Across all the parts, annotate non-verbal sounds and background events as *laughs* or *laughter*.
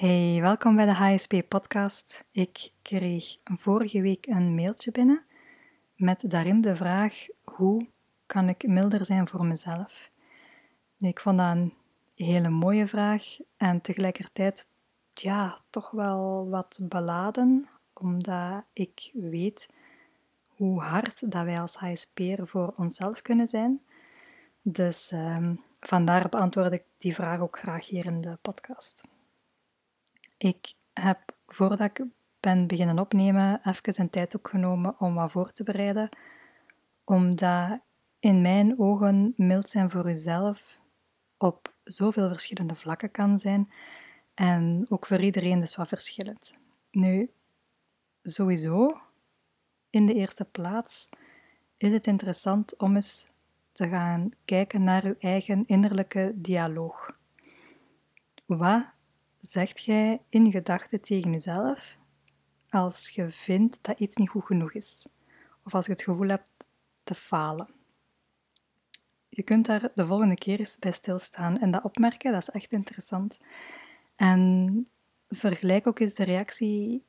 Hey, welkom bij de HSP Podcast. Ik kreeg vorige week een mailtje binnen met daarin de vraag: hoe kan ik milder zijn voor mezelf? Ik vond dat een hele mooie vraag en tegelijkertijd ja, toch wel wat beladen, omdat ik weet hoe hard dat wij als HSP'er voor onszelf kunnen zijn. Dus um, vandaar beantwoord ik die vraag ook graag hier in de podcast. Ik heb voordat ik ben beginnen opnemen, even een tijd ook genomen om wat voor te bereiden, omdat in mijn ogen mild zijn voor uzelf op zoveel verschillende vlakken kan zijn en ook voor iedereen dus wat verschillend. Nu, sowieso, in de eerste plaats is het interessant om eens te gaan kijken naar uw eigen innerlijke dialoog. Wat zegt jij in gedachten tegen jezelf als je vindt dat iets niet goed genoeg is? Of als je het gevoel hebt te falen? Je kunt daar de volgende keer eens bij stilstaan en dat opmerken, dat is echt interessant. En vergelijk ook eens de reactie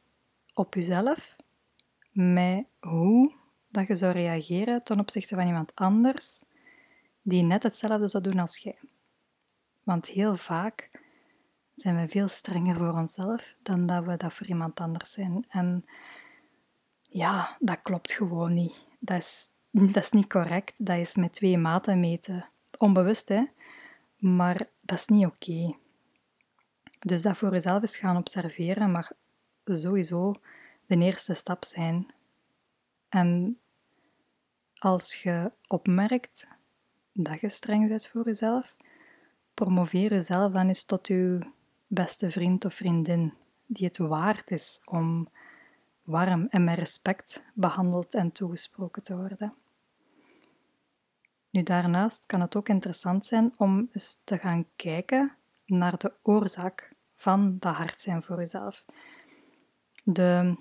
op jezelf met hoe dat je zou reageren ten opzichte van iemand anders die net hetzelfde zou doen als jij. Want heel vaak zijn we veel strenger voor onszelf dan dat we dat voor iemand anders zijn. En ja, dat klopt gewoon niet. Dat is, dat is niet correct. Dat is met twee maten meten. Onbewust, hè? Maar dat is niet oké. Dus dat voor jezelf eens gaan observeren mag sowieso de eerste stap zijn. En als je opmerkt dat je streng bent voor jezelf, promoveer jezelf dan eens tot je beste vriend of vriendin, die het waard is om warm en met respect behandeld en toegesproken te worden. Nu, daarnaast kan het ook interessant zijn om eens te gaan kijken naar de oorzaak van dat hard zijn voor jezelf. De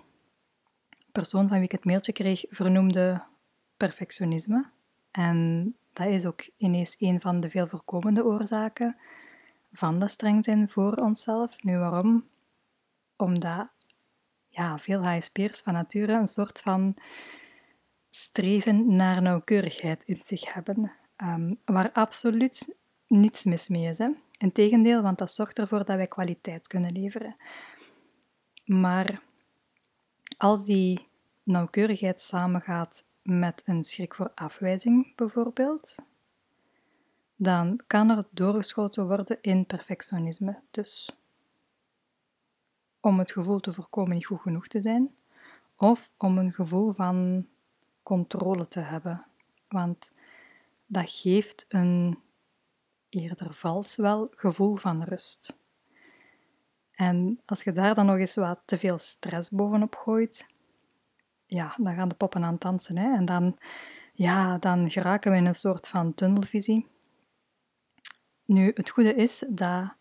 persoon van wie ik het mailtje kreeg vernoemde perfectionisme. En dat is ook ineens een van de veel voorkomende oorzaken van dat streng zijn voor onszelf. Nu, waarom? Omdat ja, veel HSP'ers van nature een soort van streven naar nauwkeurigheid in zich hebben, um, waar absoluut niets mis mee is. Hè? Integendeel, want dat zorgt ervoor dat wij kwaliteit kunnen leveren. Maar als die nauwkeurigheid samengaat met een schrik voor afwijzing, bijvoorbeeld, dan kan er doorgeschoten worden in perfectionisme. Dus om het gevoel te voorkomen niet goed genoeg te zijn, of om een gevoel van controle te hebben. Want dat geeft een eerder vals wel gevoel van rust. En als je daar dan nog eens wat te veel stress bovenop gooit, ja, dan gaan de poppen aan dansen. Hè? En dan, ja, dan geraken we in een soort van tunnelvisie. Nu, het goede is dat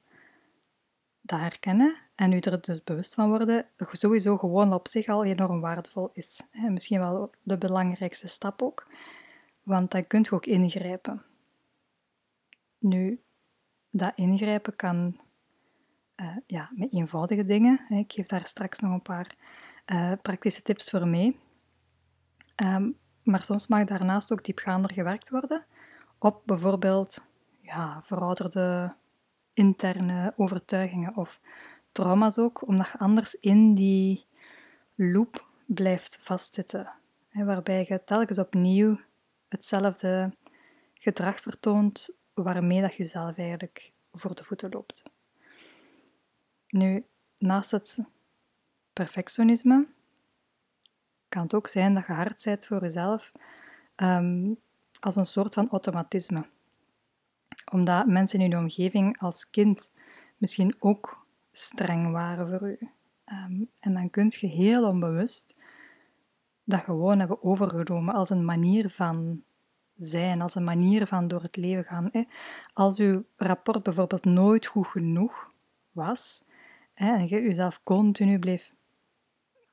dat herkennen en u er dus bewust van worden, sowieso gewoon op zich al enorm waardevol is. Misschien wel de belangrijkste stap ook, want dan kunt je ook ingrijpen. Nu, dat ingrijpen kan uh, ja, met eenvoudige dingen. Ik geef daar straks nog een paar uh, praktische tips voor mee. Um, maar soms mag daarnaast ook diepgaander gewerkt worden op bijvoorbeeld ja, verouderde interne overtuigingen of trauma's ook, omdat je anders in die loop blijft vastzitten, hè, waarbij je telkens opnieuw hetzelfde gedrag vertoont waarmee dat je jezelf eigenlijk voor de voeten loopt. Nu, naast het perfectionisme kan het ook zijn dat je hard bent voor jezelf um, als een soort van automatisme omdat mensen in je omgeving als kind misschien ook streng waren voor u. Ehm, en dan kun je heel onbewust dat gewoon hebben overgenomen als een manier van zijn, als een manier van door het leven gaan. Als uw rapport bijvoorbeeld nooit goed genoeg was en je jezelf continu bleef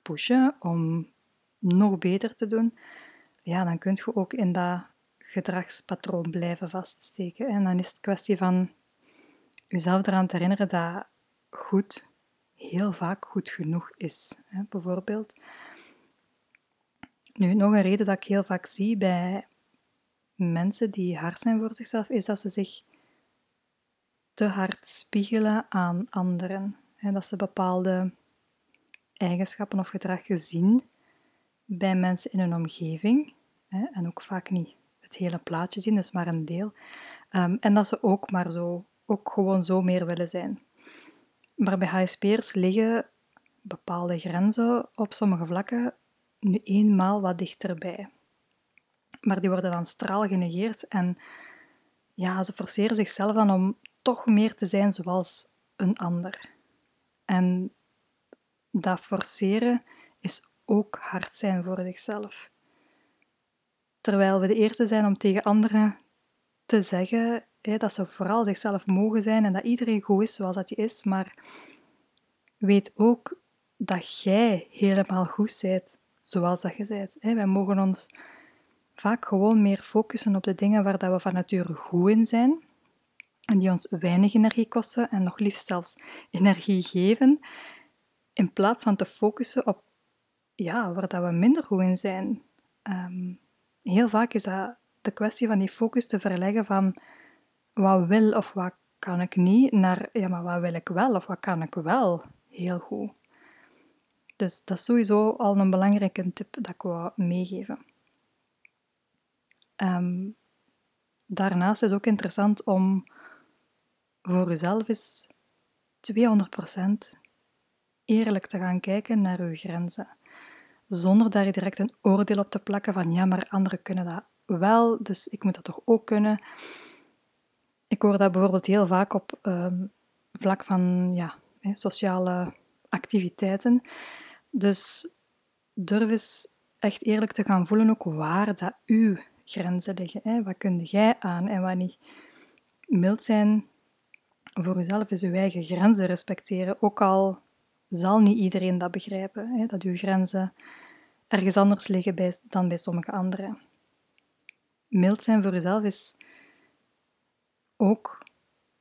pushen om nog beter te doen, ja, dan kun je ook in dat gedragspatroon blijven vaststeken. En dan is het kwestie van jezelf eraan te herinneren dat goed heel vaak goed genoeg is, hè, bijvoorbeeld. Nu, nog een reden dat ik heel vaak zie bij mensen die hard zijn voor zichzelf, is dat ze zich te hard spiegelen aan anderen. En dat ze bepaalde eigenschappen of gedrag zien bij mensen in hun omgeving. En ook vaak niet het hele plaatje zien, dus maar een deel. Ehm, en dat ze ook maar zo, ook gewoon zo meer willen zijn. Maar bij HSP'ers liggen bepaalde grenzen op sommige vlakken nu eenmaal wat dichterbij. Maar die worden dan straal genegeerd en ja, ze forceren zichzelf dan om toch meer te zijn zoals een ander. En dat forceren is ook hard zijn voor zichzelf. Terwijl we de eerste zijn om tegen anderen te zeggen hè, dat ze vooral zichzelf mogen zijn en dat iedereen goed is zoals dat je is, maar weet ook dat jij helemaal goed bent zoals dat je bent. Hè. Wij mogen ons vaak gewoon meer focussen op de dingen waar dat we van nature goed in zijn en die ons weinig energie kosten en nog liefst zelfs energie geven, in plaats van te focussen op ja, waar dat we minder goed in zijn. Ehm, heel vaak is dat de kwestie van die focus te verleggen van wat wil of wat kan ik niet, naar ja, maar wat wil ik wel of wat kan ik wel heel goed. Dus dat is sowieso al een belangrijke tip dat ik wil meegeven. Um, daarnaast is het ook interessant om voor jezelf eens 200% eerlijk te gaan kijken naar uw grenzen. Zonder daar direct een oordeel op te plakken van ja, maar anderen kunnen dat wel, dus ik moet dat toch ook kunnen. Ik hoor dat bijvoorbeeld heel vaak op um, vlak van ja, sociale activiteiten. Dus durf eens echt eerlijk te gaan voelen ook waar dat uw grenzen liggen. Hè? Wat kun jij aan en wat niet? Mild zijn voor jezelf is uw eigen grenzen respecteren, ook al zal niet iedereen dat begrijpen, hè? dat uw grenzen ergens anders liggen bij, dan bij sommige anderen. Mild zijn voor jezelf is ook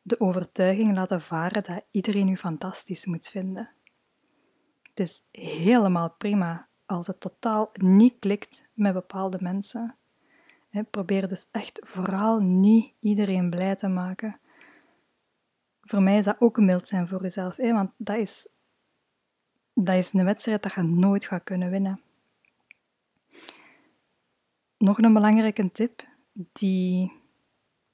de overtuiging laten varen dat iedereen u fantastisch moet vinden. Het is helemaal prima als het totaal niet klikt met bepaalde mensen. Probeer dus echt vooral niet iedereen blij te maken. Voor mij is dat ook mild zijn voor jezelf, want dat is, dat is een wedstrijd dat je nooit gaat kunnen winnen. Nog een belangrijke tip die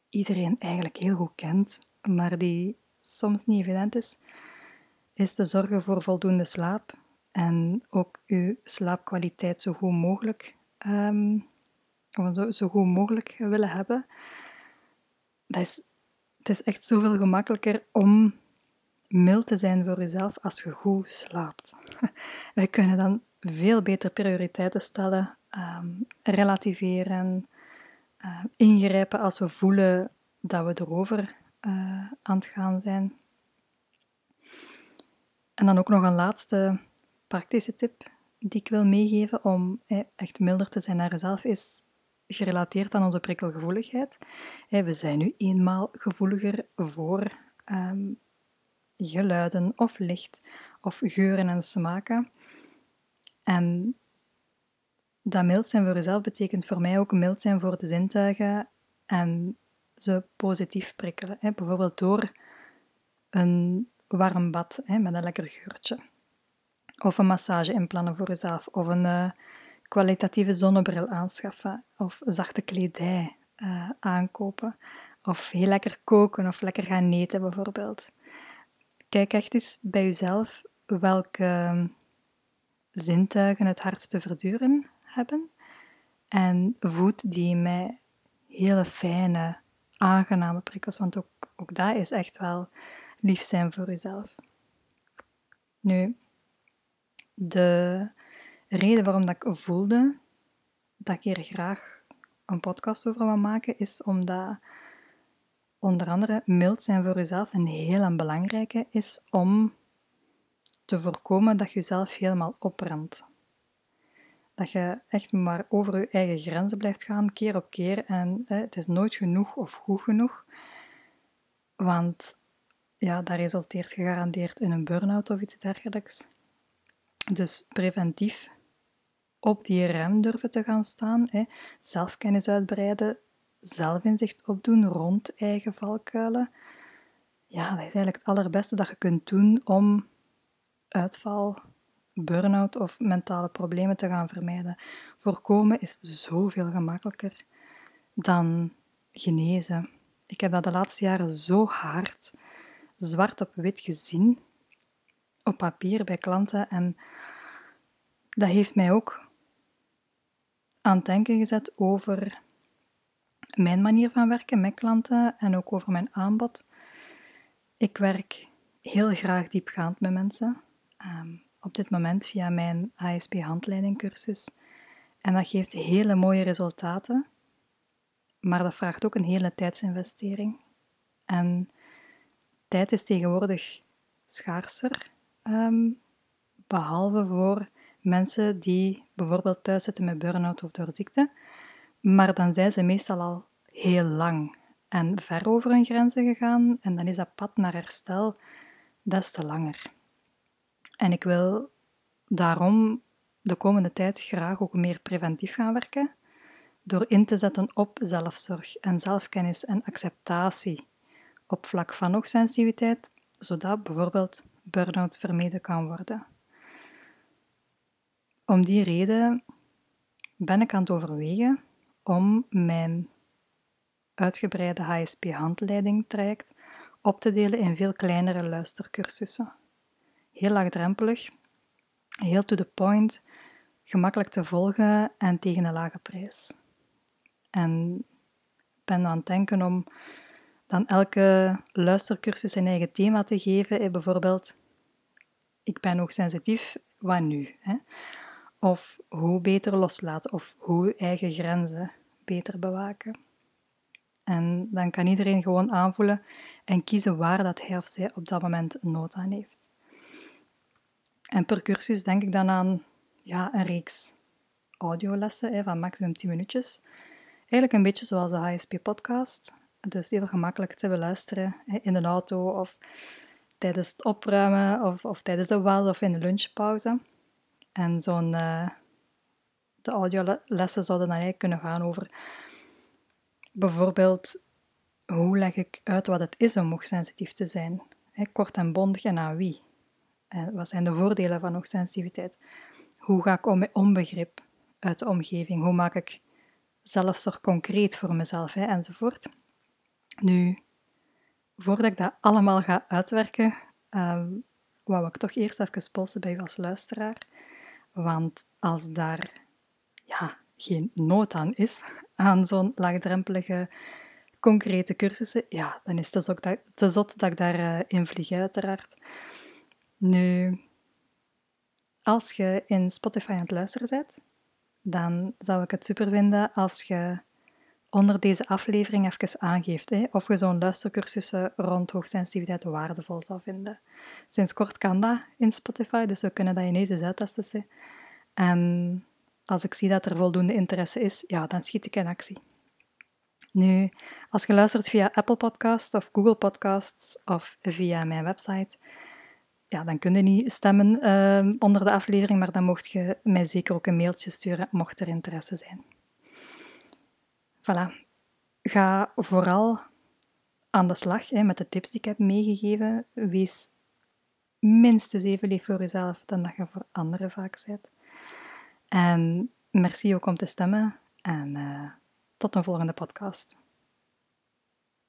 iedereen eigenlijk heel goed kent, maar die soms niet evident is, is te zorgen voor voldoende slaap en ook uw slaapkwaliteit zo goed mogelijk, um, zo, zo goed mogelijk willen hebben. Dat is, het is echt zoveel gemakkelijker om mild te zijn voor jezelf als je goed slaapt. *laughs* We kunnen dan veel beter prioriteiten stellen, um, relativeren, uh, ingrijpen als we voelen dat we erover uh, aan het gaan zijn. En dan ook nog een laatste praktische tip die ik wil meegeven om echt milder te zijn naar jezelf, is gerelateerd aan onze prikkelgevoeligheid. We zijn nu eenmaal gevoeliger voor ehm, geluiden of licht of geuren en smaken. En dat mild zijn voor jezelf betekent voor mij ook mild zijn voor de zintuigen en ze positief prikkelen. Bijvoorbeeld door een warm bad met een lekker geurtje. Of een massage inplannen voor jezelf. Of een uh, kwalitatieve zonnebril aanschaffen. Of zachte kledij uh, aankopen. Of heel lekker koken of lekker gaan eten bijvoorbeeld. Kijk echt eens bij jezelf welke zintuigen het hardst te verduren hebben. En voed die met hele fijne, aangename prikkels. Want ook, ook dat is echt wel lief zijn voor jezelf. Nu, de reden waarom dat ik voelde dat ik hier graag een podcast over wil maken, is omdat onder andere mild zijn voor jezelf een heel belangrijke is om te voorkomen dat je jezelf helemaal opbrandt. Dat je echt maar over je eigen grenzen blijft gaan, keer op keer. En hè, het is nooit genoeg of goed genoeg. Want ja, dat resulteert gegarandeerd in een burn-out of iets dergelijks. Dus preventief op die rem durven te gaan staan, hè. zelfkennis uitbreiden, zelfinzicht opdoen rond eigen valkuilen. Ja, dat is eigenlijk het allerbeste dat je kunt doen om uitval, burn-out of mentale problemen te gaan vermijden. Voorkomen is zoveel gemakkelijker dan genezen. Ik heb dat de laatste jaren zo hard, zwart op wit gezien, op papier bij klanten. En dat heeft mij ook aan het denken gezet over mijn manier van werken met klanten en ook over mijn aanbod. Ik werk heel graag diepgaand met mensen. Ehm, op dit moment via mijn ASP handleidingcursus. En dat geeft hele mooie resultaten, maar dat vraagt ook een hele tijdsinvestering. En tijd is tegenwoordig schaarser, ehm, behalve voor mensen die bijvoorbeeld thuis zitten met burn-out of door ziekte. Maar dan zijn ze meestal al heel lang en ver over hun grenzen gegaan en dan is dat pad naar herstel des te langer. En ik wil daarom de komende tijd graag ook meer preventief gaan werken, door in te zetten op zelfzorg en zelfkennis en acceptatie op vlak van hoogsensitiviteit, zodat bijvoorbeeld burn-out vermeden kan worden. Om die reden ben ik aan het overwegen om mijn uitgebreide HSP-handleiding traject op te delen in veel kleinere luistercursussen. Heel laagdrempelig, heel to the point, gemakkelijk te volgen en tegen een lage prijs. En ben aan het denken om dan elke luistercursus een eigen thema te geven. Bijvoorbeeld, ik ben hoogsensitief, wat nu? Hè? Of hoe beter loslaten, of hoe eigen grenzen beter bewaken. En dan kan iedereen gewoon aanvoelen en kiezen waar dat hij of zij op dat moment nood aan heeft. En per cursus denk ik dan aan ja, een reeks audiolessen van maximum 10 minuutjes. Eigenlijk een beetje zoals de HSP-podcast. Dus heel gemakkelijk te beluisteren hè, in de auto of tijdens het opruimen of, of tijdens de was of in de lunchpauze. En zo'n, uh, de audiolessen zouden dan eigenlijk kunnen gaan over bijvoorbeeld hoe leg ik uit wat het is om hoogsensitief te zijn. Kort en bondig en aan wie. En wat zijn de voordelen van hoogsensitiviteit? Hoe ga ik om met onbegrip uit de omgeving? Hoe maak ik zelfzorg concreet voor mezelf? Enzovoort. Nu, voordat ik dat allemaal ga uitwerken, uh, wou ik toch eerst even polsen bij u als luisteraar. Want als daar ja, geen nood aan is, aan zo'n laagdrempelige, concrete cursussen, ja, dan is het dat, te zot dat ik daarin uh, vlieg, uiteraard. Nu, als je in Spotify aan het luisteren bent, dan zou ik het super vinden als je onder deze aflevering even aangeeft hè, of je zo'n luistercursussen rond hoogsensitiviteit waardevol zou vinden. Sinds kort kan dat in Spotify, dus we kunnen dat ineens eens uittesten. En als ik zie dat er voldoende interesse is, ja, dan schiet ik in actie. Nu, als je luistert via Apple Podcasts of Google Podcasts of via mijn website, ja, dan kun je niet stemmen uh, onder de aflevering, maar dan mocht je mij zeker ook een mailtje sturen, mocht er interesse zijn. Voilà. Ga vooral aan de slag hè, met de tips die ik heb meegegeven. Wees minstens even lief voor jezelf dan dat je voor anderen vaak bent. En merci ook om te stemmen en uh, tot een volgende podcast.